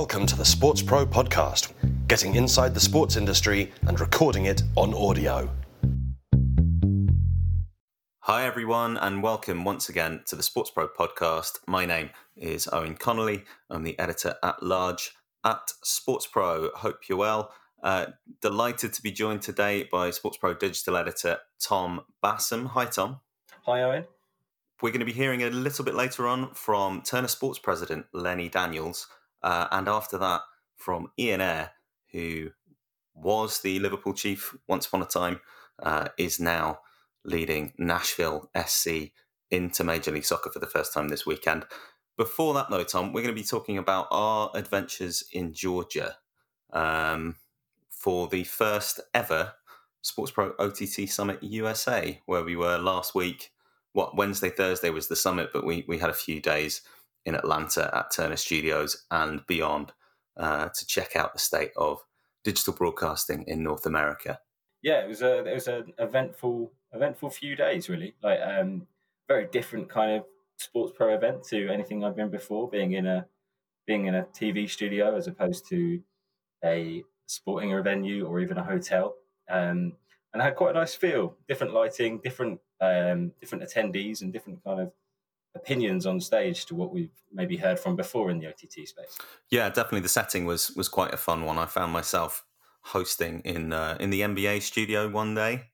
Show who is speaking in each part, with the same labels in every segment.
Speaker 1: Welcome to the SportsPro podcast, getting inside the sports industry and recording it on audio.
Speaker 2: Hi, everyone, and welcome once again to the SportsPro podcast. My name is Eoin Connolly. I'm the editor at large at SportsPro. Hope you're well. Uh, delighted to be joined today by SportsPro digital editor Tom Bassam. Hi, Tom.
Speaker 3: Hi, Eoin.
Speaker 2: We're going to be hearing a little bit later on from Turner Sports president Lenny Daniels, uh, and after that from Ian Ayre, who was the Liverpool chief once upon a time, uh, is now leading Nashville SC into Major League Soccer for the first time this weekend. Before that, though, Tom, we're going to be talking about our adventures in Georgia um, for the first ever SportsPro OTT Summit USA, where we were last week. What Wednesday, Thursday was the summit, but we we had a few days in Atlanta at Turner Studios and beyond uh, to check out the state of digital broadcasting in North America.
Speaker 3: Yeah, it was a it was an eventful eventful few days really. Like um, very different kind of sports pro event to anything I've been before. Being in a being in a TV studio as opposed to a sporting venue or even a hotel. Um, and I had quite a nice feel. Different lighting, different um, different attendees, and different kind of opinions on stage to what we've maybe heard from before in the OTT space.
Speaker 2: Yeah, definitely. The setting was was quite a fun one. I found myself hosting in uh, in the NBA studio one day,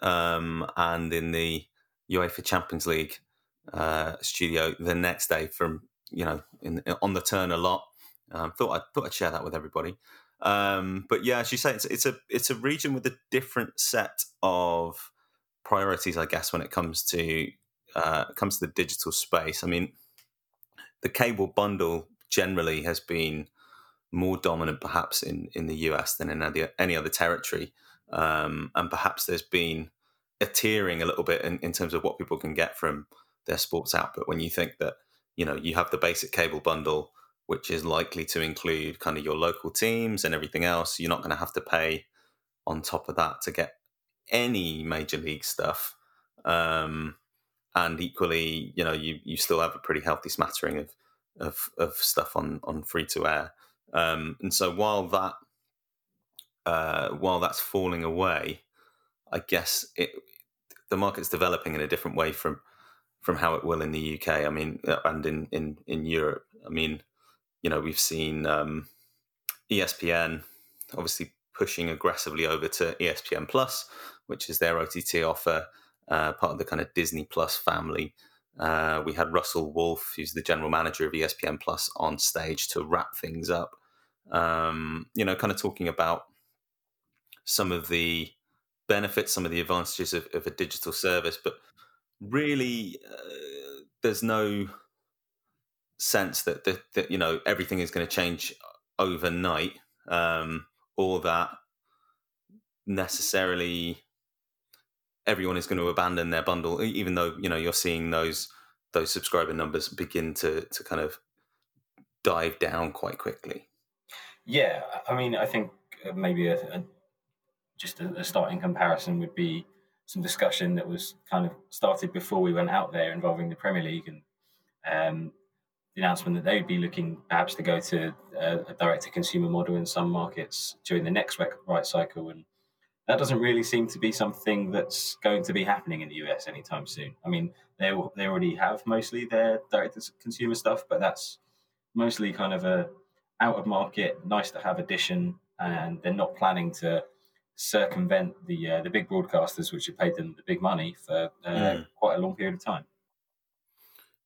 Speaker 2: um, and in the UEFA Champions League uh, studio the next day from you know in, on the Turner lot. Um, thought I thought I'd share that with everybody. Um, but yeah, as you say, it's, it's a it's a region with a different set of priorities, I guess, when it comes to uh, comes to the digital space. I mean, the cable bundle generally has been more dominant, perhaps in in the US than in any, other territory, um, and perhaps there's been a tiering a little bit in, in terms of what people can get from their sports output. When you think that you know you have the basic cable bundle which is likely to include kind of your local teams and everything else. You're not going to have to pay on top of that to get any major league stuff. Um, and equally, you know, you, you still have a pretty healthy smattering of of, of stuff on on free to air. Um, and so while that uh, while that's falling away, I guess it the market's developing in a different way from from how it will in the UK. I mean, uh, and in in in Europe. I mean, you know, we've seen um, ESPN obviously pushing aggressively over to ESPN Plus, which is their OTT offer, uh, part of the kind of Disney Plus family. Uh, we had Russell Wolff, who's the general manager of ESPN Plus, on stage to wrap things up. Um, you know, kind of talking about some of the benefits, some of the advantages of, of a digital service, but really, uh, there's no sense that, that, that you know everything is going to change overnight um, or that necessarily everyone is going to abandon their bundle even though you know you're seeing those those subscriber numbers begin to to kind of dive down quite quickly
Speaker 3: yeah i mean i think uh, maybe a, a, just a, a starting comparison would be some discussion that was kind of started before we went out there involving the premier league and um, the announcement that they would be looking perhaps to go to a, a direct to consumer model in some markets during the next right cycle. And that doesn't really seem to be something that's going to be happening in the US anytime soon. I mean, they, they already have mostly their direct to consumer stuff, but that's mostly kind of a out of market, nice to have addition. And they're not planning to circumvent the uh, the big broadcasters, which have paid them the big money for uh, mm. quite a long period of time.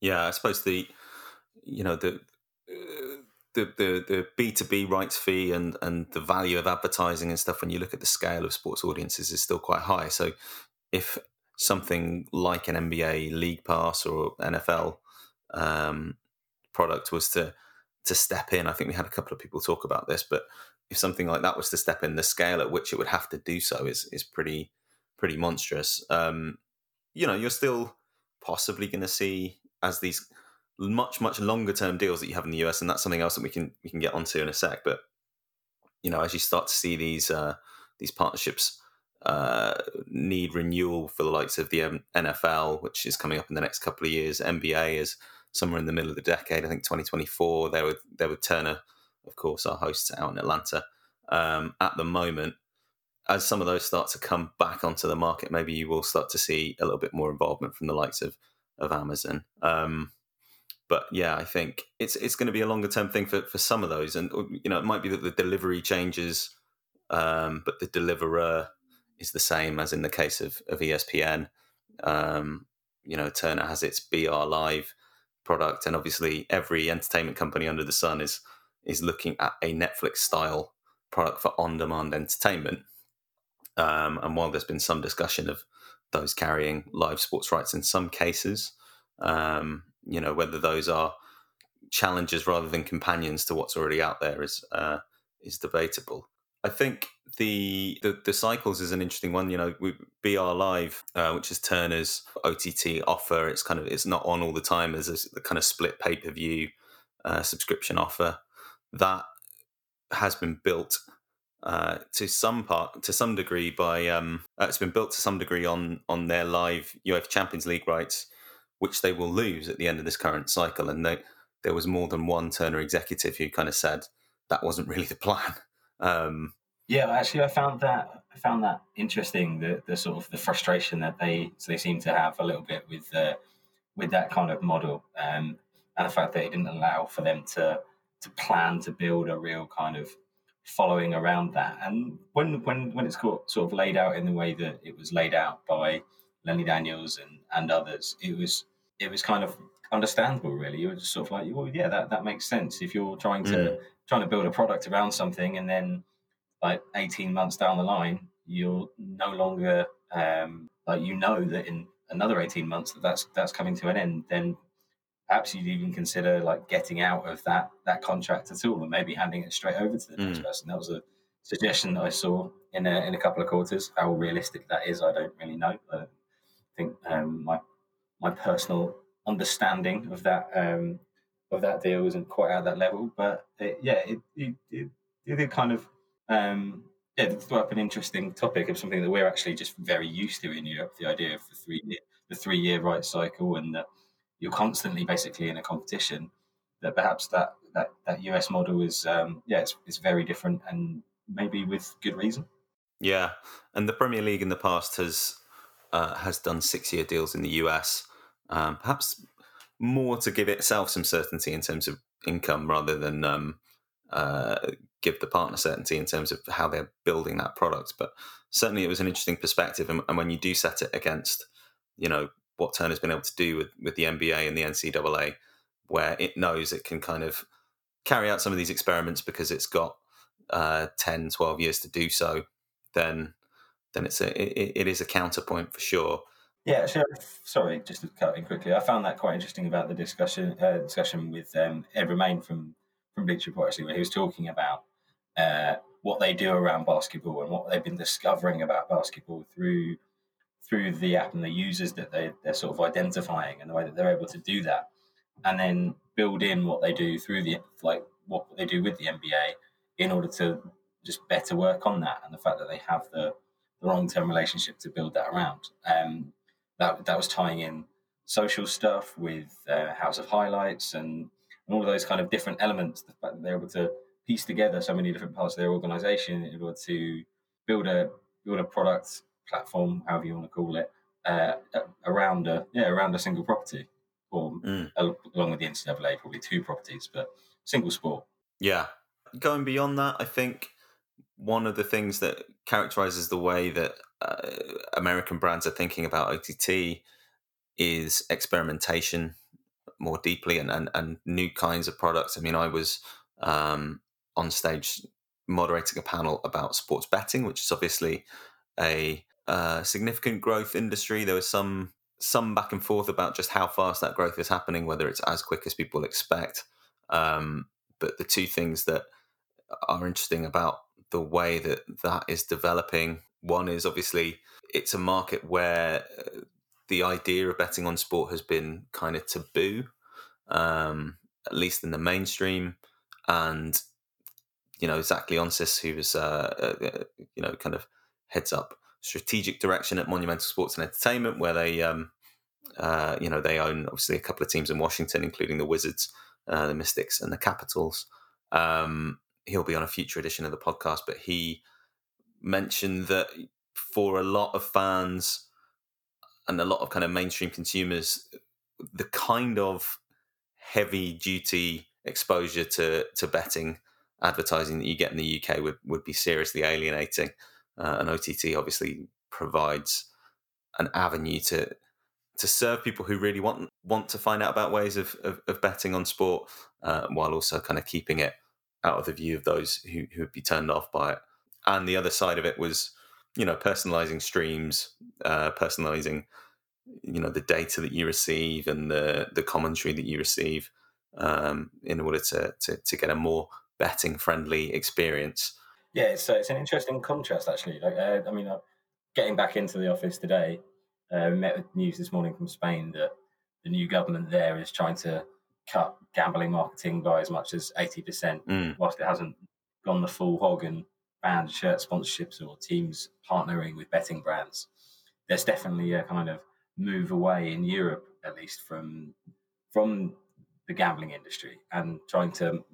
Speaker 2: Yeah, I suppose the you know the the the B two B rights fee and and the value of advertising and stuff when you look at the scale of sports audiences is still quite high. So if something like an NBA League Pass or NFL um, product was to to step in, I think we had a couple of people talk about this, but if something like that was to step in, the scale at which it would have to do so is is pretty pretty monstrous. Um, you know, you're still possibly going to see as these much much longer term deals that you have in the US, and that's something else that we can we can get onto in a sec. But you know, as you start to see these uh, these partnerships uh, need renewal for the likes of the NFL, which is coming up in the next couple of years. NBA is somewhere in the middle of the decade. I think 2024. There with there with Turner of course, our hosts out in Atlanta. Um, at the moment, as some of those start to come back onto the market, maybe you will start to see a little bit more involvement from the likes of of Amazon. Um, but yeah, I think it's it's going to be a longer term thing for, for some of those, and you know, it might be that the delivery changes, um, but the deliverer is the same as in the case of of ESPN. Um, you know, Turner has its BR Live product, and obviously every entertainment company under the sun is is looking at a Netflix style product for on demand entertainment. Um, and while there's been some discussion of those carrying live sports rights in some cases, um, you know whether those are challenges rather than companions to what's already out there is uh, is debatable. I think the, the, the cycles is an interesting one. You know, we, BR Live, uh, which is Turner's OTT offer, it's kind of it's not on all the time. There's a kind of split pay per view uh, subscription offer that has been built uh, to some part, to some degree, by um, uh, it's been built to some degree on on their live UEFA Champions League rights, which they will lose at the end of this current cycle. And they, there was more than one Turner executive who kind of said that wasn't really the plan. Um,
Speaker 3: yeah, actually, I found that I found that interesting. The the sort of the frustration that they so they seem to have a little bit with with that kind of model, um, and the fact that it didn't allow for them to to plan to build a real kind of following around that. And when when when it's got sort of laid out in the way that it was laid out by Lenny Daniels and and others, it was it was kind of understandable. Really, You were just sort of like, well, yeah, that that makes sense. If you're trying to mm. trying to build a product around something, and then like 18 months down the line, you're no longer um, like you know that in another 18 months that that's that's coming to an end, then perhaps you'd even consider like getting out of that that contract at all and maybe handing it straight over to the next mm. person. That was a suggestion that I saw in a, in a couple of quarters. How realistic that is, I don't really know. I think um, my my personal understanding of that um, of that deal isn't quite at that level, but it, yeah, it it, it, it kind of um, yeah, throw up an interesting topic of something that we're actually just very used to in Europe. The idea of the three year, the three year right cycle and that you're constantly basically in a competition, that perhaps that that, that US model is um, yeah it's, it's very different and maybe with good reason.
Speaker 2: Yeah, and the Premier League in the past has uh, has done six year deals in the US, um, perhaps more to give itself some certainty in terms of income rather than um, uh, give the partner certainty in terms of how they're building that product. But certainly, it was an interesting perspective, and, and when you do set it against, you know, what Turner's been able to do with, with the NBA and the NCAA, where it knows it can kind of carry out some of these experiments because it's got uh, 10, 12 years to do so, then then it's a it, it is a counterpoint for sure.
Speaker 3: Yeah, sure. Sorry, just to cut in quickly. I found that quite interesting about the discussion uh, discussion with um, Ed Romain from from Bleacher Report actually, where he was talking about uh, what they do around basketball and what they've been discovering about basketball through through the app and the users that they, they're sort of identifying and the way that they're able to do that and then build in what they do through the like what they do with the NBA in order to just better work on that and the fact that they have the, the long term relationship to build that around. Um, that that was tying in social stuff with uh, House of Highlights and, and all of those kind of different elements. The fact that they're able to piece together so many different parts of their organization in order to build a build a product platform, however you want to call it, uh, around a yeah around a single property, or mm. along with the NCAA, probably two properties, but single sport.
Speaker 2: Yeah, going beyond that, I think one of the things that characterizes the way that uh, American brands are thinking about OTT is experimentation more deeply and, and, and new kinds of products. I mean, I was um, on stage moderating a panel about sports betting, which is obviously a uh, significant growth industry. There was some some back and forth about just how fast that growth is happening, whether it's as quick as people expect. Um, but the two things that are interesting about the way that that is developing one is obviously it's a market where uh, the idea of betting on sport has been kind of taboo, um, at least in the mainstream. And you know, Zach Leonsis, who was uh, uh, uh you know kind of heads up strategic direction at Monumental Sports and Entertainment, where they, um, uh, you know, they own obviously a couple of teams in Washington, including the Wizards, uh, the Mystics, and the Capitals. Um, he'll be on a future edition of the podcast, but he mentioned that for a lot of fans and a lot of kind of mainstream consumers, the kind of heavy duty exposure to to betting advertising that you get in the UK would, would be seriously alienating. Uh, and OTT obviously provides an avenue to to serve people who really want want to find out about ways of, of, of betting on sport, uh, while also kind of keeping it out of the view of those who, who would be turned off by it. And the other side of it was, you know, personalizing streams, uh, personalizing, you know, the data that you receive and the the commentary that you receive, um, in order to, to to get a more betting friendly experience.
Speaker 3: Yeah, it's uh, it's an interesting contrast actually. Like, uh, I mean, uh, getting back into the office today, uh, met with news this morning from Spain that the new government there is trying to cut gambling marketing by as much as 80%,
Speaker 2: Mm.
Speaker 3: whilst it hasn't gone the full hog and banned shirt sponsorships or teams partnering with betting brands. There's definitely a kind of move away in Europe, at least from from the gambling industry, and trying to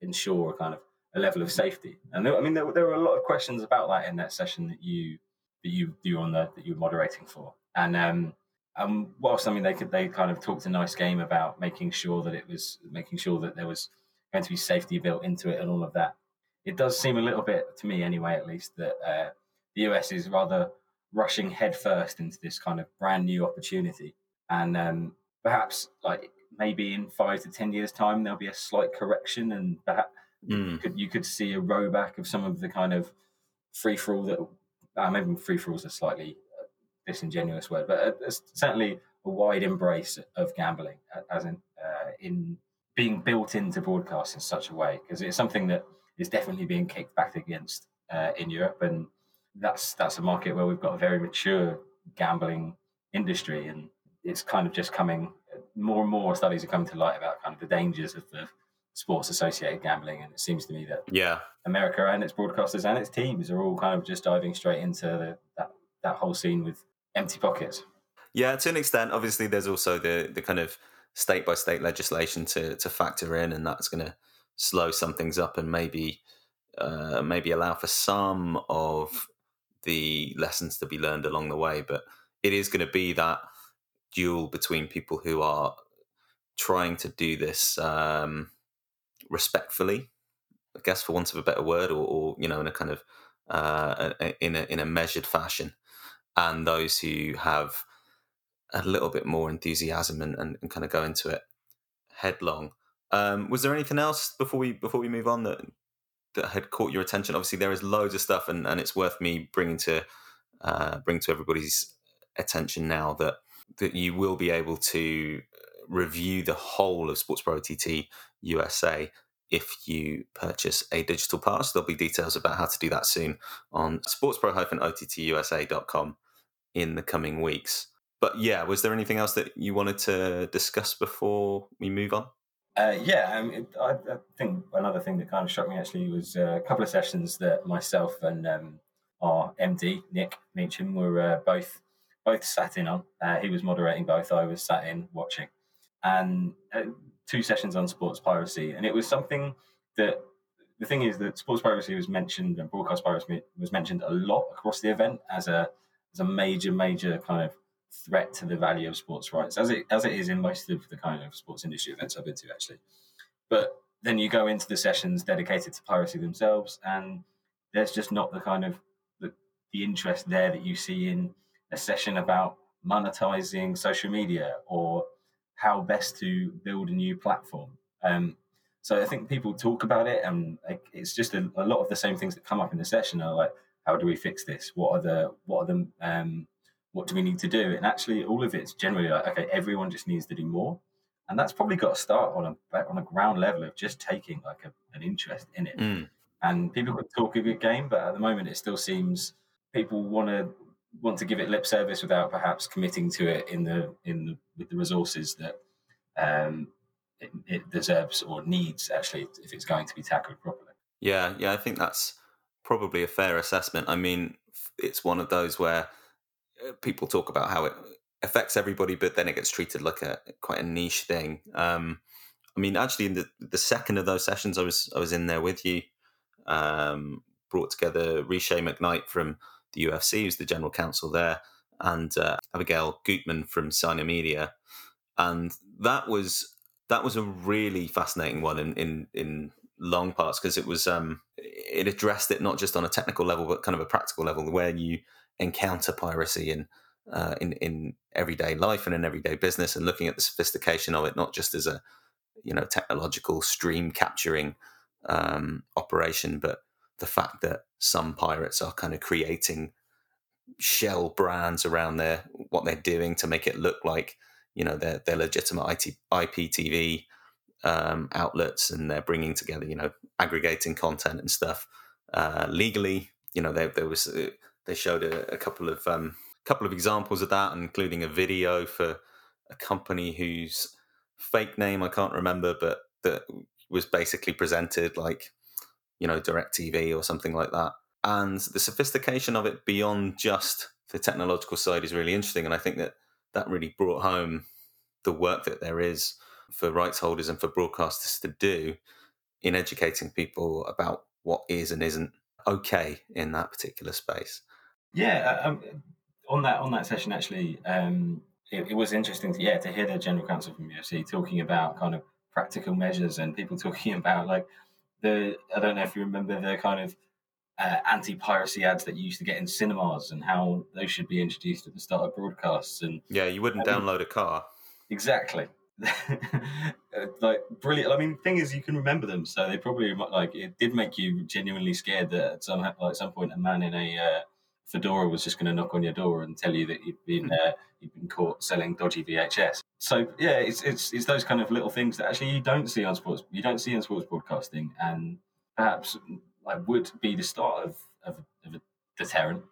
Speaker 3: ensure a kind of a level of safety. And there, I mean, there, there were a lot of questions about that in that session that you that you you on the that you were moderating for. And um, um, whilst I mean they could they kind of talked a nice game about making sure that it was making sure that there was going to be safety built into it and all of that. It does seem a little bit to me, anyway, at least, that uh, the US is rather rushing headfirst into this kind of brand new opportunity, and um, perhaps like maybe in five to ten years' time there'll be a slight correction, and perhaps
Speaker 2: Mm.
Speaker 3: you could you could see a rowback of some of the kind of free for all that uh, maybe free for all is a slightly disingenuous word, but uh, it's certainly a wide embrace of gambling, uh, as in uh, in being built into broadcast in such a way because it's something that is definitely being kicked back against uh, in Europe, and that's that's a market where we've got a very mature gambling industry, and it's kind of just coming more and more studies are coming to light about kind of the dangers of the sports associated gambling, and it seems to me that
Speaker 2: Yeah,
Speaker 3: America and its broadcasters and its teams are all kind of just diving straight into the, that that whole scene with empty pockets.
Speaker 2: Yeah, to an extent. Obviously, there's also the the kind of state by state legislation to to factor in, and that's going to slow some things up and maybe uh, maybe allow for some of the lessons to be learned along the way. But it is going to be that duel between people who are trying to do this um, respectfully, I guess, for want of a better word, or, or you know, in a kind of uh, in a in a measured fashion, and those who have a little bit more enthusiasm and, and, and kind of go into it headlong. Um, was there anything else before we before we move on that that had caught your attention? Obviously, there is loads of stuff, and, and it's worth me bringing to uh, bring to everybody's attention now that that you will be able to review the whole of SportsPro OTT USA if you purchase a digital pass. There'll be details about how to do that soon on sportspro-ottusa.com in the coming weeks. But yeah, was there anything else that you wanted to discuss before we move on?
Speaker 3: Uh, yeah, I, mean, I, I think another thing that kind of struck me actually was uh, a couple of sessions that myself and um, our MD Nick Meacham were uh, both both sat in on. Uh, he was moderating both. I was sat in watching, and uh, two sessions on sports piracy. And it was something that the thing is that sports piracy was mentioned and broadcast piracy was mentioned a lot across the event as a as a major major kind of threat to the value of sports rights, as it as it is in most of the kind of sports industry events I've been to, actually. But then you go into the sessions dedicated to piracy themselves, and there's just not the kind of the, the interest there that you see in a session about monetizing social media or how best to build a new platform. Um, so I think people talk about it, and it's just a, a, lot of the same things that come up in the session are like, how do we fix this? What are the what are the um, what do we need to do? And actually, all of it's generally like, okay, everyone just needs to do more, and that's probably got to start on a on a ground level of just taking like a, an interest in it.
Speaker 2: Mm.
Speaker 3: And people could talk a good game, but at the moment, it still seems people want to want to give it lip service without perhaps committing to it in the in the with the resources that um, it, it deserves or needs actually if it's going to be tackled properly.
Speaker 2: Yeah, yeah, I think that's probably a fair assessment. I mean, it's one of those where uh, people talk about how it affects everybody, but then it gets treated like a quite a niche thing. Um, I mean, actually, in the the second of those sessions, I was I was in there with you. Um, brought together Riche McKnight from the UFC, who's the general counsel there, and uh, Abigail Gutman from Synamedia, and that was that was a really fascinating one in in, in long parts because it was um, it addressed it not just on a technical level but kind of a practical level where you encounter piracy in uh, in in everyday life and in everyday business and looking at the sophistication of it not just as a you know technological stream capturing um, operation but the fact that some pirates are kind of creating shell brands around their what they're doing to make it look like you know their their legitimate IT, IPTV um, outlets, and they're bringing together you know aggregating content and stuff uh, legally. You know there there was uh, they showed a, a couple of um, couple of examples of that, including a video for a company whose fake name I can't remember, but that was basically presented like you know DirecTV or something like that. And the sophistication of it beyond just the technological side is really interesting, and I think that that really brought home the work that there is for rights holders and for broadcasters to do in educating people about what is and isn't okay in that particular space.
Speaker 3: Yeah, uh, um, on that on that session actually, um, it, it, was interesting to yeah to hear the general counsel from UFC talking about kind of practical measures and people talking about like the I don't know if you remember the kind of uh, anti-piracy ads that you used to get in cinemas and how those should be introduced at the start of broadcasts and
Speaker 2: yeah you wouldn't um, download a car
Speaker 3: exactly like brilliant i mean thing is you can remember them so they probably like it did make you genuinely scared that at some like some point a man in a uh, fedora was just going to knock on your door and tell you that you'd been hmm. uh, you'd been caught selling dodgy vhs so yeah it's, it's it's those kind of little things that actually you don't see on sports you don't see in sports broadcasting and perhaps like would be the start of, of, of a deterrent.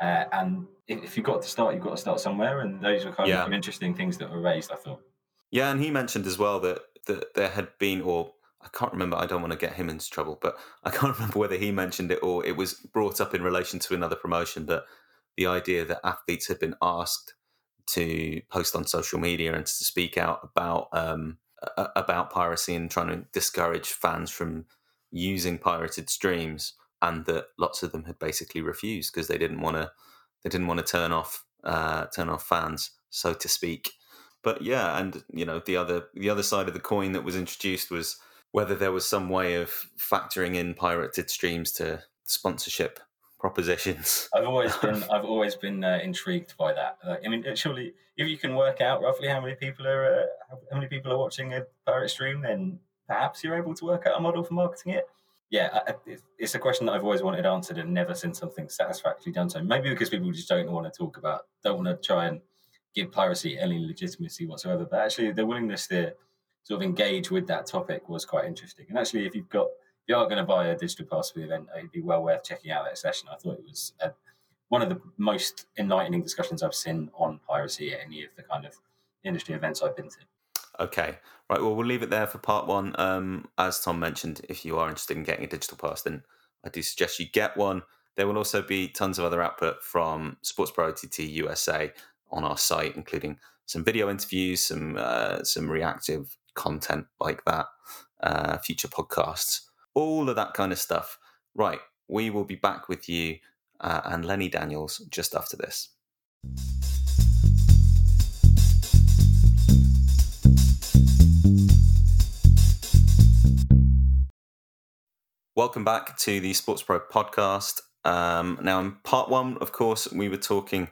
Speaker 3: Uh, and if, if, you've got to start, you've got to start somewhere. And those were kind yeah. of interesting things that were raised. I thought.
Speaker 2: Yeah, and he mentioned as well that that there had been, or I can't remember. I don't want to get him into trouble, but I can't remember whether he mentioned it or it was brought up in relation to another promotion. That the idea that athletes had been asked to post on social media and to speak out about um, about piracy and trying to discourage fans from using pirated streams, and that lots of them had basically refused because they didn't want to they didn't want to turn off uh, turn off fans, so to speak. But yeah, and you know the other the other side of the coin that was introduced was whether there was some way of factoring in pirated streams to sponsorship propositions.
Speaker 3: I've always been I've always been uh, intrigued by that. I mean, surely if you can work out roughly how many people are uh, how many people are watching a pirate stream, then perhaps you're able to work out a model for marketing it. Yeah, it's a question that I've always wanted answered and never seen something satisfactorily done. So maybe because people just don't want to talk about, don't want to try and give piracy any legitimacy whatsoever. But actually, the willingness to sort of engage with that topic was quite interesting. And actually, if you've got, if you are going to buy a digital pass for the event, it'd be well worth checking out that session. I thought it was a, one of the most enlightening discussions I've seen on piracy at any of the kind of industry events I've been to.
Speaker 2: Okay. Right. Well, we'll leave it there for part one. Um, as Tom mentioned, if you are interested in getting a digital pass, then I do suggest you get one. There will also be tons of other output from SportsPro OTT USA on our site, including some video interviews, some uh, some reactive content like that, uh, future podcasts, all of that kind of stuff. Right. We will be back with you uh, and Lenny Daniels just after this. Welcome back to the SportsPro podcast. Um, now, in part one, of course, we were talking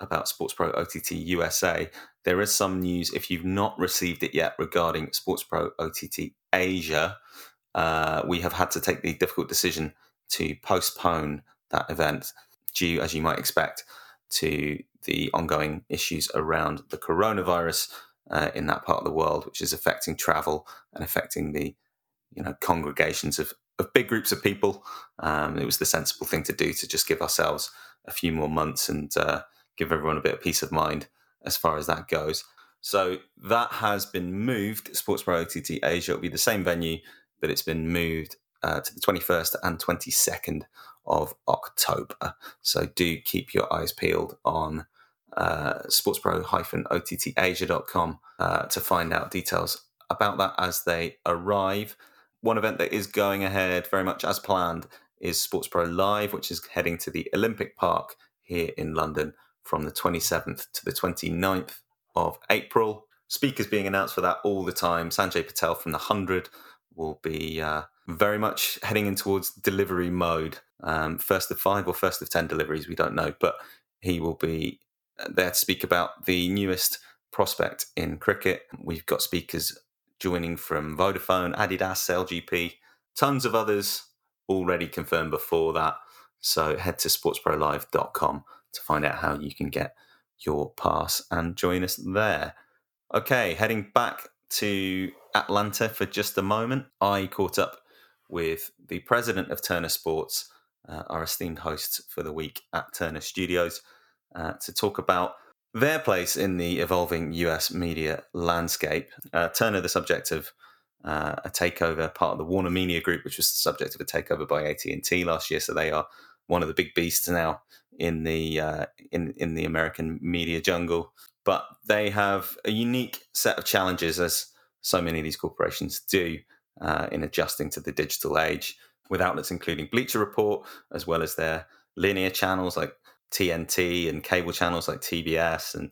Speaker 2: about SportsPro OTT USA. There is some news, if you've not received it yet, regarding SportsPro OTT Asia. Uh, we have had to take the difficult decision to postpone that event, due, as you might expect, to the ongoing issues around the coronavirus uh, in that part of the world, which is affecting travel and affecting the you know congregations of of big groups of people. Um, it was the sensible thing to do to just give ourselves a few more months and uh, give everyone a bit of peace of mind as far as that goes. So that has been moved. SportsPro OTT Asia will be the same venue, but it's been moved uh, to the 21st and 22nd of October. So do keep your eyes peeled on uh, sportspro-ottasia.com uh, to find out details about that as they arrive. One event that is going ahead very much as planned is SportsPro Live, which is heading to the Olympic Park here in London from the 27th to the 29th of April. Speakers being announced for that all the time. Sanjay Patel from the 100 will be uh, very much heading in towards delivery mode. Um, first of five or first of 10 deliveries, we don't know, but he will be there to speak about the newest prospect in cricket. We've got speakers joining from Vodafone, Adidas, LGP, tons of others already confirmed before that. So head to sportsprolive.com to find out how you can get your pass and join us there. Okay, heading back to Atlanta for just a moment. I caught up with the president of Turner Sports, uh, our esteemed hosts for the week at Turner Studios, uh, to talk about their place in the evolving US media landscape. Uh, Turner, the subject of uh, a takeover, part of the Warner Media Group, which was the subject of a takeover by AT and T last year. So they are one of the big beasts now in the uh, in in the American media jungle. But they have a unique set of challenges, as so many of these corporations do, uh, in adjusting to the digital age. With outlets including Bleacher Report, as well as their linear channels like TNT and cable channels like TBS and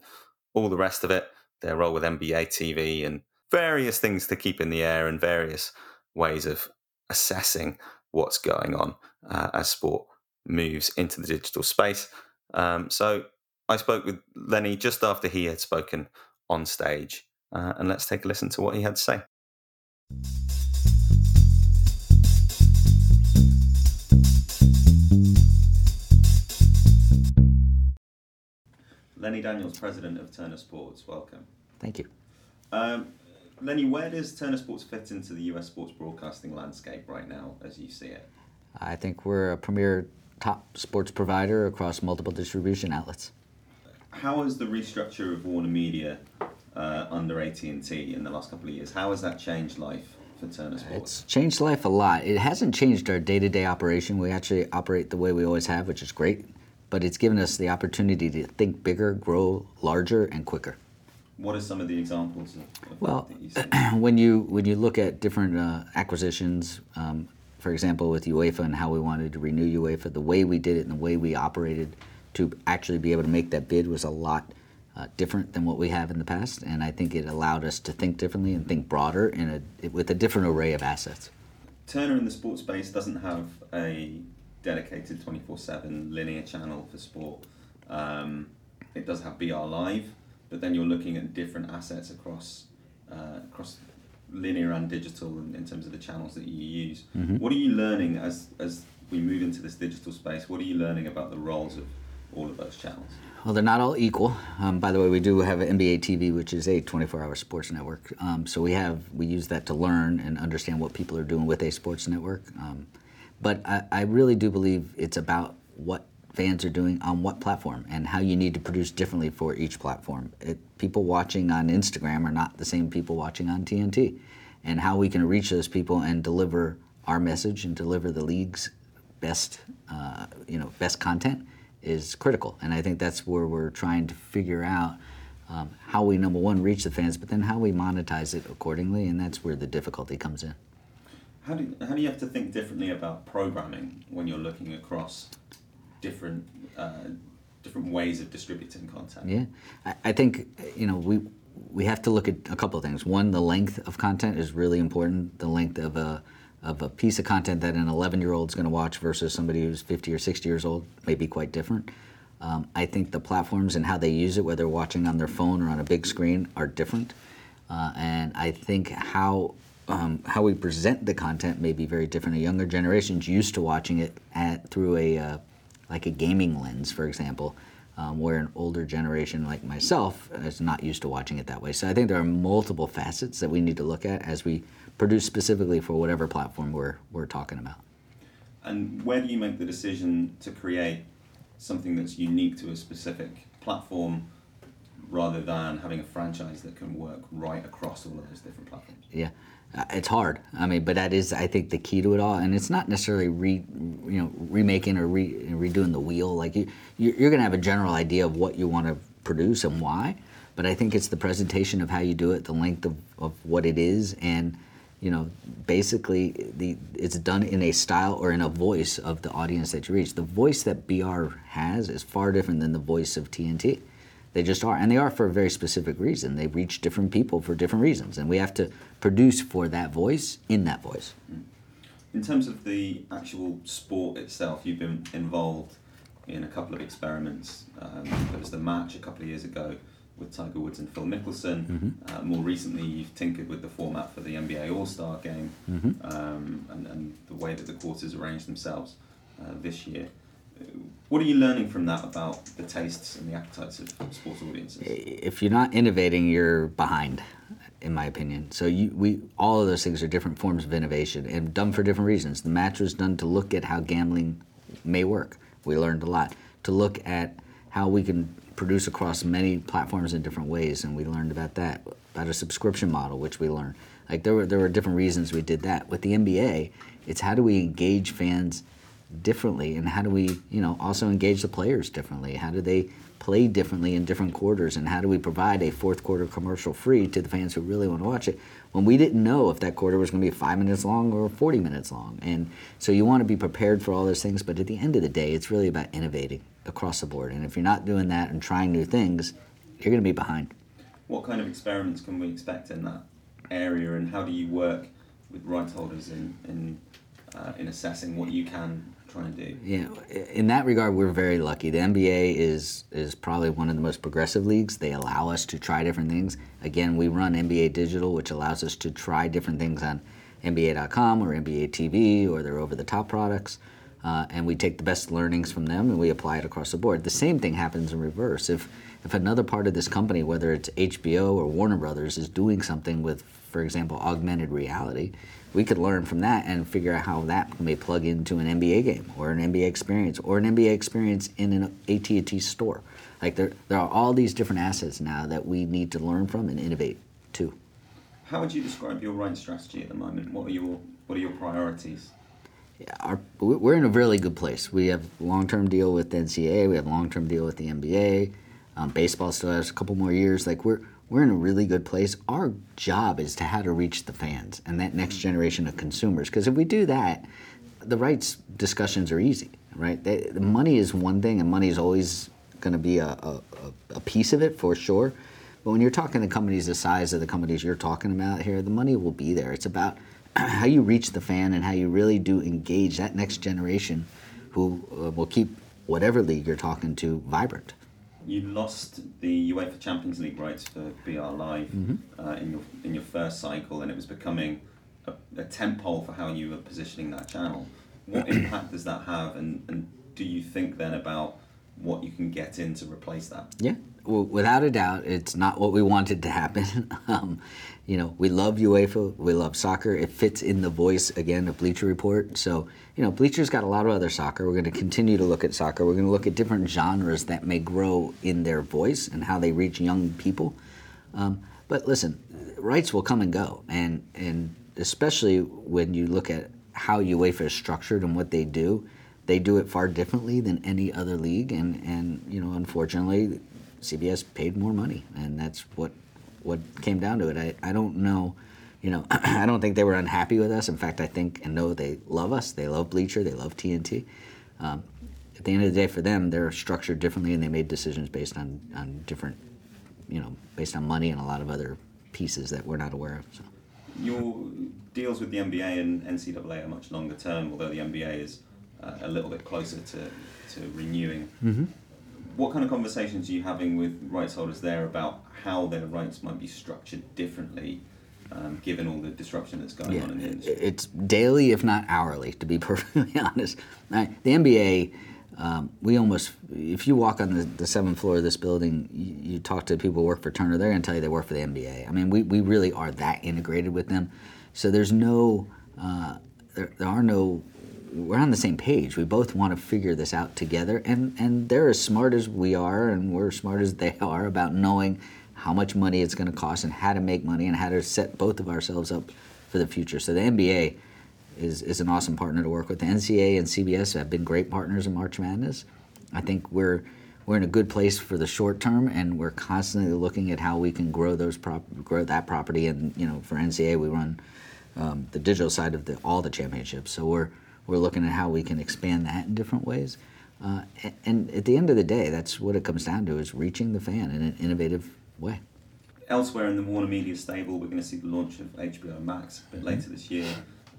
Speaker 2: all the rest of it. Their role with NBA TV and various things to keep in the air and various ways of assessing what's going on uh, as sport moves into the digital space. Um, so I spoke with Lenny just after he had spoken on stage, uh, and let's take a listen to what he had to say. Lenny Daniels, president of Turner Sports, welcome.
Speaker 4: Thank you.
Speaker 2: Um, Lenny, where does Turner Sports fit into the US sports broadcasting landscape right now, as you see it?
Speaker 4: I think we're a premier top sports provider across multiple distribution outlets.
Speaker 2: How has the restructure of Warner Media uh, under AT&T in the last couple of years, how has that changed life for Turner Sports?
Speaker 4: It's changed life a lot. It hasn't changed our day-to-day operation. We actually operate the way we always have, which is great, but it's given us the opportunity to think bigger, grow larger, and quicker.
Speaker 2: What are some of the examples of, of
Speaker 4: well,
Speaker 2: that you
Speaker 4: when you when you look at different uh, acquisitions, um, for example, with UEFA and how we wanted to renew UEFA, the way we did it and the way we operated to actually be able to make that bid was a lot uh, different than what we have in the past, and I think it allowed us to think differently and think broader in a with a different array of assets.
Speaker 2: Turner in the sports space doesn't have a dedicated 24/7 linear channel for sport. Um, it does have BR Live, but then you're looking at different assets across uh, across linear and digital in, in, terms of the channels that you use. Mm-hmm. What are you learning as as we move into this digital space? What are you learning about the roles of all of those channels?
Speaker 4: Well, they're not all equal. Um, by the way, we do have NBA TV, which is a 24-hour sports network. Um, so we have we use that to learn and understand what people are doing with a sports network. Um, but I, I really do believe it's about what fans are doing on what platform and how you need to produce differently for each platform. It, people watching on Instagram are not the same people watching on TNT, and how we can reach those people and deliver our message and deliver the league's best, uh, you know, best content is critical. And I think that's where we're trying to figure out um, how we number one reach the fans, but then how we monetize it accordingly, and that's where the difficulty comes in.
Speaker 2: How do how do you have to think differently about programming when you're looking across different uh, different ways of distributing content?
Speaker 4: Yeah, I, I think you know we we have to look at a couple of things. One, the length of content is really important. The length of a of a piece of content that an 11 year old is going to watch versus somebody who's 50 or 60 years old may be quite different. Um, I think the platforms and how they use it, whether watching on their phone or on a big screen, are different. Uh, and I think how um, how we present the content may be very different. A younger generation's used to watching it at, through a uh, like a gaming lens, for example, um, where an older generation like myself is not used to watching it that way. So I think there are multiple facets that we need to look at as we produce specifically for whatever platform we're, we're talking about.
Speaker 2: And where do you make the decision to create something that's unique to a specific platform rather than having a franchise that can work right across all of those different platforms?
Speaker 4: Yeah. Uh, it's hard. I mean, but that is, I think, the key to it all. And it's not necessarily re, you know, remaking or re, redoing the wheel. Like you, you're going to have a general idea of what you want to produce and why. but I think it's the presentation of how you do it, the length of, of what it is, and you know, basically the it's done in a style or in a voice of the audience that you reach. The voice that BR has is far different than the voice of TNT. They just are, and they are for a very specific reason. They reach different people for different reasons, and we have to produce for that voice in that voice.
Speaker 2: In terms of the actual sport itself, you've been involved in a couple of experiments. Um, there was the match a couple of years ago with Tiger Woods and Phil Mickelson. Mm-hmm. Uh, more recently, you've tinkered with the format for the NBA All Star game mm-hmm. um, and, and, the way that the quarters arrange themselves uh, this year. What are you learning from that about the tastes and the appetites of sports audiences?
Speaker 4: If you're not innovating, you're behind, in my opinion. So you, we, all of those things are different forms of innovation and done for different reasons. The match was done to look at how gambling may work. We learned a lot. To look at how we can produce across many platforms in different ways, and we learned about that. About a subscription model, which we learned. Like there were there were different reasons we did that. With the NBA, it's how do we engage fans differently, and how do we you know also engage the players differently? How do they play differently in different quarters, and how do we provide a fourth quarter commercial free to the fans who really want to watch it? When we didn't know if that quarter was going to be five minutes long or 40 minutes long. And so you want to be prepared for all those things, but at the end of the day, it's really about innovating across the board. And if you're not doing that and trying new things, you're going to be behind.
Speaker 2: What kind of experiments can we expect in that area, and how do you work with rights holders in in, uh, in assessing what you can do?
Speaker 4: Yeah, in that regard, we're very lucky. The NBA is is probably one of the most progressive leagues. They allow us to try different things. Again, we run NBA Digital, which allows us to try different things on NBA.com or NBA TV or their over-the-top products uh, and we take the best learnings from them and we apply it across the board. The same thing happens in reverse. If if another part of this company, whether it's HBO or Warner Brothers, is doing something with, for example, augmented reality, we could learn from that and figure out how that may plug into an NBA game or an NBA experience or an NBA experience in an AT&T store. Like there, there are all these different assets now that we need to learn from and innovate too.
Speaker 2: How would you describe your right strategy at the moment? What are your what are your priorities?
Speaker 4: our, we're in a really good place. We have long-term deal with the NCAA. We have long-term deal with the NBA. Um, baseball still has a couple more years. Like we're we're in a really good place. Our job is to how to reach the fans and that next generation of consumers. Because if we do that, the rights discussions are easy, right? They, the money is one thing, and money is always going to be a, a, a piece of it for sure. But when you're talking to companies the size of the companies you're talking about here, the money will be there. It's about how you reach the fan and how you really do engage that next generation who uh, will keep whatever league you're talking to vibrant.
Speaker 2: You lost the UEFA Champions League rights for BR Live mm-hmm. uh, in your in your first cycle, and it was becoming a, a tentpole for how you were positioning that channel. What impact does that have, and, and do you think then about what you can get in to replace that?
Speaker 4: Yeah, without a doubt, it's not what we wanted to happen. um, you know, we love UEFA, we love soccer. It fits in the voice again of Bleacher Report. So, you know, Bleacher's got a lot of other soccer. We're going to continue to look at soccer. We're going to look at different genres that may grow in their voice and how they reach young people. Um, but listen, rights will come and go, and and especially when you look at how UEFA is structured and what they do, they do it far differently than any other league, and and you know, unfortunately, CBS paid more money, and that's what what came down to it. I, I don't know, you know, I don't think they were unhappy with us. In fact, I think and know they love us. They love Bleacher. They love TNT. Um, at the end of the day, for them, they're structured differently, and they made decisions based on on different, you know, based on money and a lot of other pieces that we're not aware of. So.
Speaker 2: Your deals with the NBA and NCAA are much longer term, although the NBA is uh, a little bit closer to, to renewing. Mm-hmm what kind of conversations are you having with rights holders there about how their rights might be structured differently, um, given all the disruption that's going yeah, on in the industry?
Speaker 4: It's daily, if not hourly, to be perfectly honest. the NBA, um, we almost, if you walk on the, the seventh floor of this building, you, you talk to people who work for Turner, they're going to tell you they work for the NBA. I mean, we, we really are that integrated with them. So there's no, uh, there, there are no we're on the same page. We both want to figure this out together, and and they're as smart as we are, and we're as smart as they are about knowing how much money it's going to cost and how to make money and how to set both of ourselves up for the future. So the NBA is is an awesome partner to work with. The NCAA and CBS have been great partners in March Madness. I think we're we're in a good place for the short term, and we're constantly looking at how we can grow those prop, grow that property. And you know, for NCAA, we run um, the digital side of the, all the championships, so we're we're looking at how we can expand that in different ways. Uh, and, at the end of the day, that's what it comes down to: is reaching the fan in an innovative way.
Speaker 2: Elsewhere in the Warner Media stable, we're going to see the launch of HBO Max a bit later this year.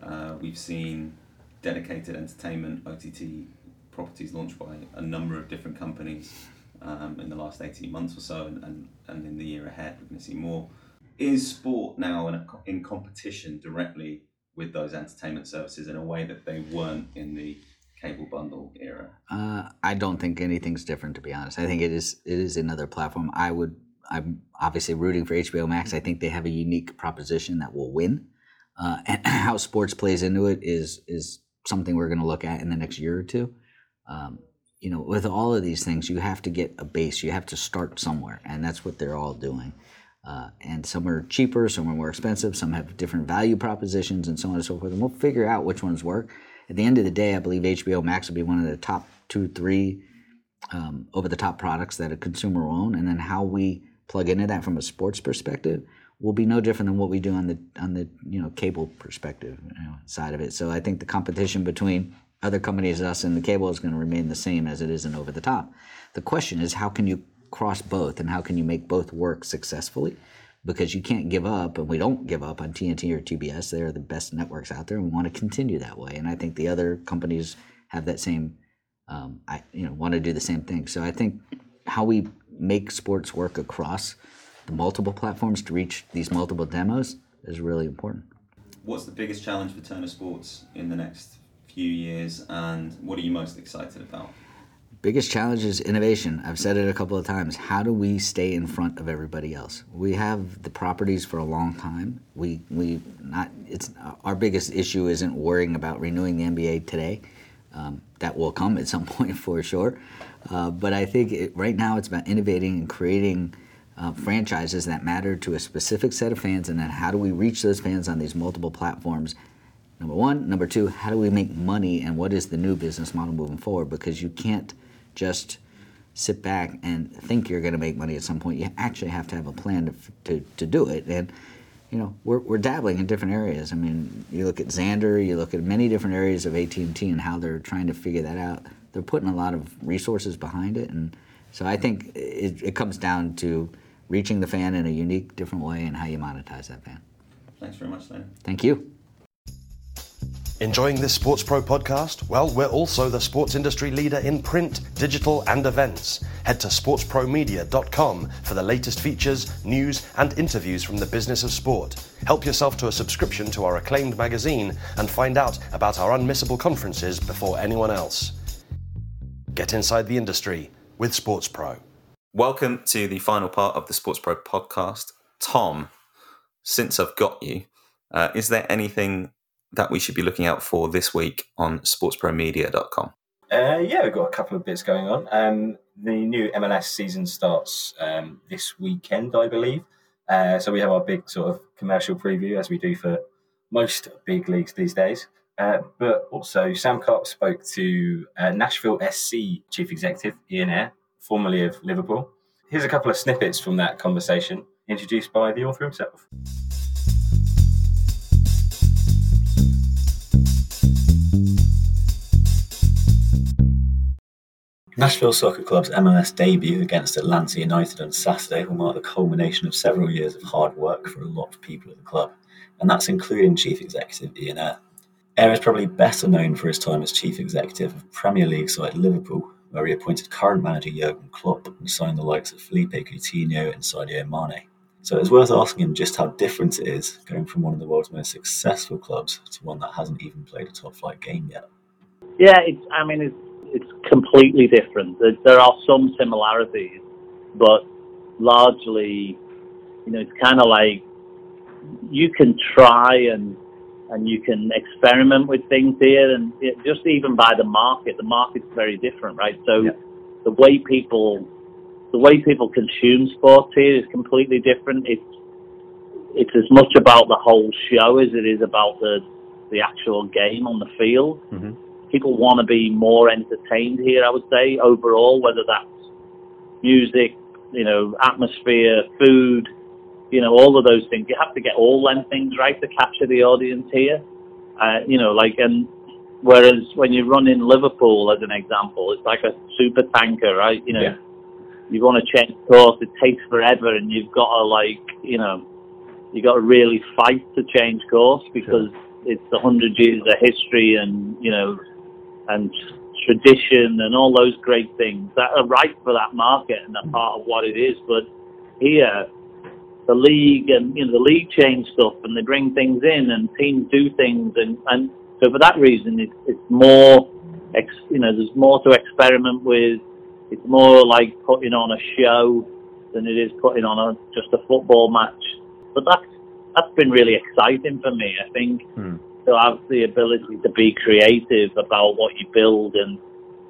Speaker 2: Uh, we've seen dedicated entertainment OTT properties launched by a number of different companies um, in the last 18 months or so, and, and, and in the year ahead, we're going to see more. Is sport now in, a, in competition directly with those entertainment services in a way that they weren't in the cable bundle era?
Speaker 4: Uh, I don't think anything's different, to be honest. I think it is it is another platform. I would I'm obviously rooting for HBO Max. I think they have a unique proposition that will win, uh, and how sports plays into it is is something we're going to look at in the next year or two. Um, you know, with all of these things, you have to get a base. You have to start somewhere, and that's what they're all doing. Uh, and some are cheaper, some are more expensive, some have different value propositions, and so on and so forth. And we'll figure out which ones work. At the end of the day, I believe HBO Max will be one of the top two, three um, over the top products that a consumer will own. And then how we plug into that from a sports perspective will be no different than what we do on the on the you know cable perspective you know, side of it. So I think the competition between other companies, us and the cable, is going to remain the same as it is in over the top. The question is, how can you cross both, and how can you make both work successfully? Because you can't give up, and we don't give up on TNT or TBS. They're the best networks out there, and we want to continue that way. And I think the other companies have that same, um, I you know, want to do the same thing. So I think how we make sports work across the multiple platforms to reach these multiple demos is really important.
Speaker 2: What's the biggest challenge for Turner Sports in the next few years, and what are you most excited about?
Speaker 4: Biggest challenge is innovation. I've said it a couple of times. How do we stay in front of everybody else? We have the properties for a long time. We we not it's our biggest issue isn't worrying about renewing the NBA today. Um, that will come at some point for sure. Uh, but I think it, right now it's about innovating and creating uh, franchises that matter to a specific set of fans, and then how do we reach those fans on these multiple platforms Number one. Number two, how do we make money and what is the new business model moving forward? Because you can't just sit back and think you're going to make money at some point. You actually have to have a plan to, to, to do it. And, you know, we're, we're dabbling in different areas. I mean, you look at Xandr, you look at many different areas of AT&T and how they're trying to figure that out. They're putting a lot of resources behind it. And so I think it, it comes down to reaching the fan in a unique, different way and how you monetize that fan.
Speaker 2: Thanks very much, Lane.
Speaker 4: Thank you.
Speaker 1: Enjoying this SportsPro podcast? Well, we're also the sports industry leader in print, digital, and events. Head to sportspromedia.com for the latest features, news, and interviews from the business of sport. Help yourself to a subscription to our acclaimed magazine and find out about our unmissable conferences before anyone else. Get inside the industry with SportsPro.
Speaker 2: Welcome to the final part of the SportsPro podcast. Tom, since I've got you, uh, is there anything that we should be looking out for this week on sportspromedia.com?
Speaker 3: Uh, yeah, we've got a couple of bits going on. Um, the new MLS season starts um, this weekend, I believe. Uh, so we have our big sort of commercial preview, as we do for most big leagues these days. Uh, but also, Sam Carp spoke to uh, Nashville SC chief executive Ian Ayre, formerly of Liverpool. Here's a couple of snippets from that conversation, introduced by the author himself.
Speaker 5: Nashville Soccer Club's MLS debut against Atlanta United on Saturday will mark the culmination of several years of hard work for a lot of people at the club, and that's including Chief Executive Ian Ayre. Ayre is probably better known for his time as Chief Executive of Premier League side Liverpool, where he appointed current manager Jurgen Klopp and signed the likes of Philippe Coutinho and Sadio Mane. So it's worth asking him just how different it is going from one of the world's most successful clubs to one that hasn't even played a top flight game yet.
Speaker 6: Yeah, it's. I mean, it's it's completely different. There, there are some similarities, but largely, you know, it's kind of like you can try and and you can experiment with things here, and it, just even by the market, the market's very different, right? So yeah. the way people the way people consume sports here is completely different. It's it's as much about the whole show as it is about the the actual game on the field. Mm-hmm people want to be more entertained here, I would say, overall, whether that's music, you know, atmosphere, food, you know, all of those things. You have to get all them things right to capture the audience here. Uh, you know, like, and whereas when you run in Liverpool, as an example, it's like a super tanker, right? You know,
Speaker 3: Yeah.
Speaker 6: you want to change course, it takes forever, and you've got to like, you know, you got to really fight to change course because it's a hundred years of history and you know, and tradition and all those great things that are right for that market and are mm. part of what it is. But here, the league and you know the league change stuff and they bring things in and teams do things and and so for that reason it's it's more ex, you know there's more to experiment with. It's more like putting on a show than it is putting on a just a football match. But that's that's been really exciting for me. I think hmm. To have the ability to be creative about what you build and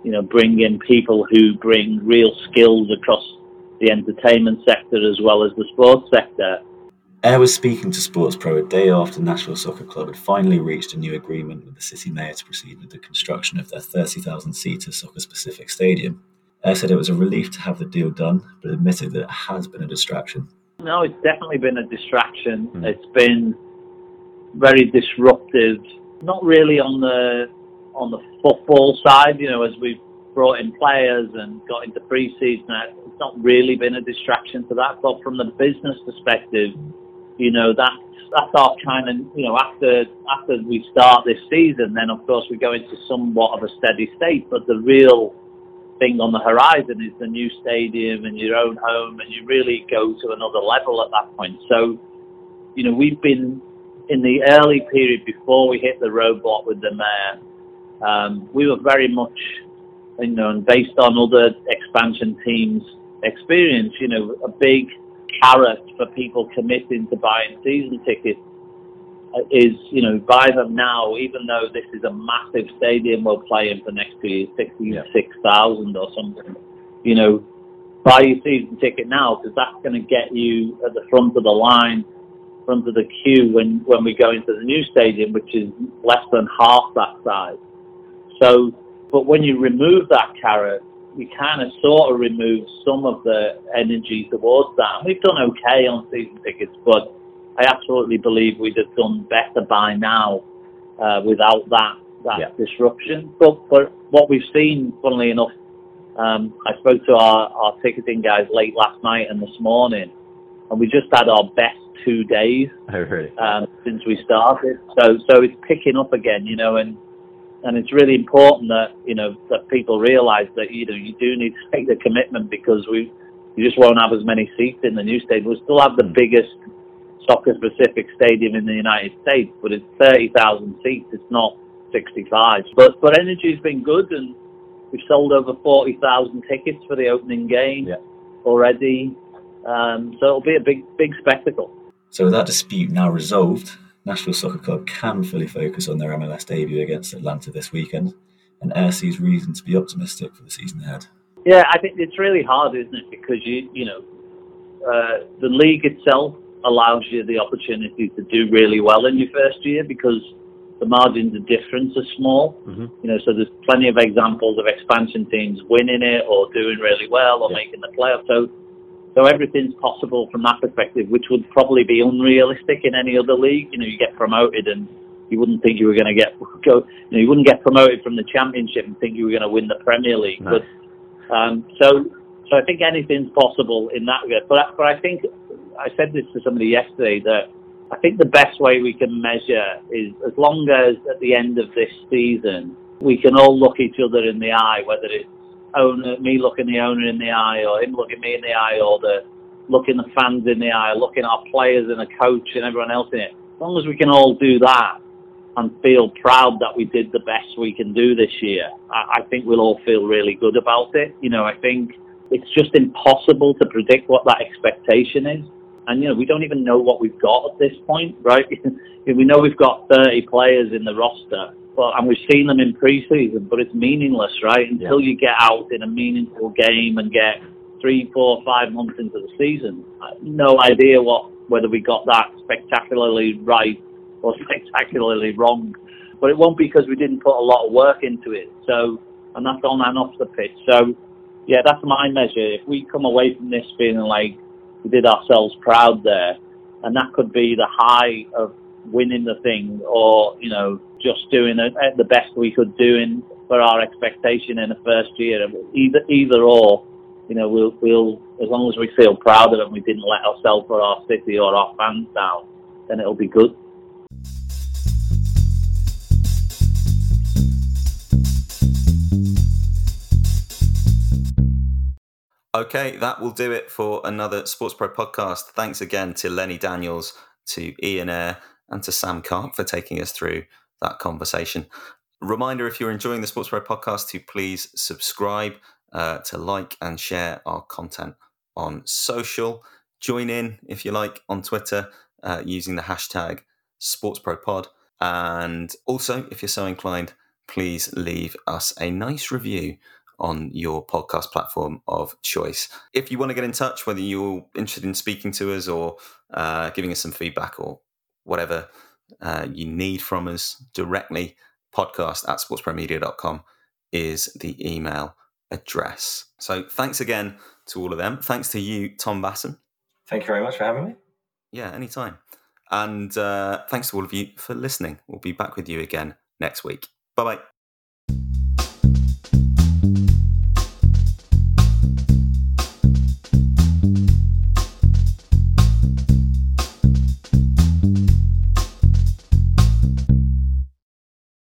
Speaker 6: you know bring in people who bring real skills across the entertainment sector as well as the sports sector.
Speaker 5: Ayre was speaking to SportsPro a day after Nashville Soccer Club had finally reached a new agreement with the city mayor to proceed with the construction of their 30,000 seater soccer specific stadium. Ayre said it was a relief to have the deal done, but admitted that it has been a distraction.
Speaker 6: No, it's definitely been a distraction. Hmm. It's been very disruptive. Not really on the on the football side, you know, as we've brought in players and got into pre-season. Uh, it's not really been a distraction to that. But from the business perspective, you know, that's that's our kind of you know after after we start this season, then of course we go into somewhat of a steady state. But the real thing on the horizon is the new stadium and your own home, and you really go to another level at that point. So, you know, we've been in the early period before we hit the roadblock with the mayor. Um, we were very much, you know, and based on other expansion teams' experience, you know, a big carrot for people committing to buying season tickets is, you know, buy them now, even though this is a massive stadium we're playing for next year, 66,000 or something. You know, buy your season ticket now because that's going to get you at the front of the line, front of the queue when, when we go into the new stadium, which is less than half that size. So, but when you remove that carrot, you kind of sort of remove some of the energy towards that. And we've done okay on season tickets, but I absolutely believe we'd have done better by now uh, without that that
Speaker 3: Yeah.
Speaker 6: disruption. But but what we've seen, funnily enough, um, I spoke to our, our ticketing guys late last night and this morning, and we just had our best two days
Speaker 3: heard it.
Speaker 6: um, since we started. So so it's picking up again, you know, and and it's really important that you know that people realise that you know you do need to make the commitment because we you just won't have as many seats in the new stadium. We'll still have the biggest soccer specific stadium in the United States, but it's thirty thousand seats. It's not sixty five. But but energy's been good and we've sold over forty thousand tickets for the opening game
Speaker 3: Yeah.
Speaker 6: already. Um, so it'll be a big big spectacle.
Speaker 5: So, with that dispute now resolved, Nashville Soccer Club can fully focus on their MLS debut against Atlanta this weekend, and Ayre sees reason to be optimistic for the season ahead.
Speaker 6: Yeah, I think it's really hard, isn't it? Because you, you know, uh, the league itself allows you the opportunity to do really well in your first year because the margins of difference are small.
Speaker 3: Mm-hmm.
Speaker 6: You know, so there's plenty of examples of expansion teams winning it or doing really well or
Speaker 3: Yeah.
Speaker 6: making the playoffs. So, so everything's possible from that perspective, which would probably be unrealistic in any other league. You know, you get promoted and you wouldn't think you were going to get go. You know, you wouldn't get promoted from the championship and think you were going to win the Premier League.
Speaker 3: No.
Speaker 6: But um, so, so I think anything's possible in that regard. But, I- but I think I said this to somebody yesterday that I think the best way we can measure is as long as at the end of this season we can all look each other in the eye, whether it's owner, me looking the owner in the eye, or him looking me in the eye, or the looking the fans in the eye, looking our players and the coach and everyone else in it. As long as we can all do that and feel proud that we did the best we can do this year, I, I think we'll all feel really good about it. You know, I think it's just impossible to predict what that expectation is. And, you know, we don't even know what we've got at this point, right? we know we've got 30 players in the roster, but, and we've seen them in pre-season, but it's meaningless, right? Until you get out in a meaningful game and get three, four, five months into the season. No idea what whether we got that spectacularly right or spectacularly wrong. But it won't be because we didn't put a lot of work into it. So, and that's on and off the pitch. So, yeah, that's my measure. If we come away from this feeling like we did ourselves proud there, and that could be the high of winning the thing, or you know, just doing it the best we could do in for our expectation in the first year. Either either or, you know, we'll we'll as long as we feel proud of it, and we didn't let ourselves or our city or our fans down, then it'll be good.
Speaker 2: Okay, that will do it for another SportsPro podcast. Thanks again to Lenny Daniels, to Ian Ayre, and to Sam Carp for taking us through that conversation. Reminder if you're enjoying the SportsPro podcast, to please subscribe, uh, to like and share our content on social. Join in, if you like, on Twitter uh, using the hashtag SportsProPod. And also, if you're so inclined, please leave us a nice review on your podcast platform of choice. If you want to get in touch, whether you're interested in speaking to us or uh, giving us some feedback or whatever uh, you need from us directly, podcast at sportspromedia.com is the email address. So thanks again to all of them. Thanks to you, Tom Bassam.
Speaker 3: Thank you very much for having me.
Speaker 2: Yeah, anytime. And uh, thanks to all of you for listening. We'll be back with you again next week. Bye bye.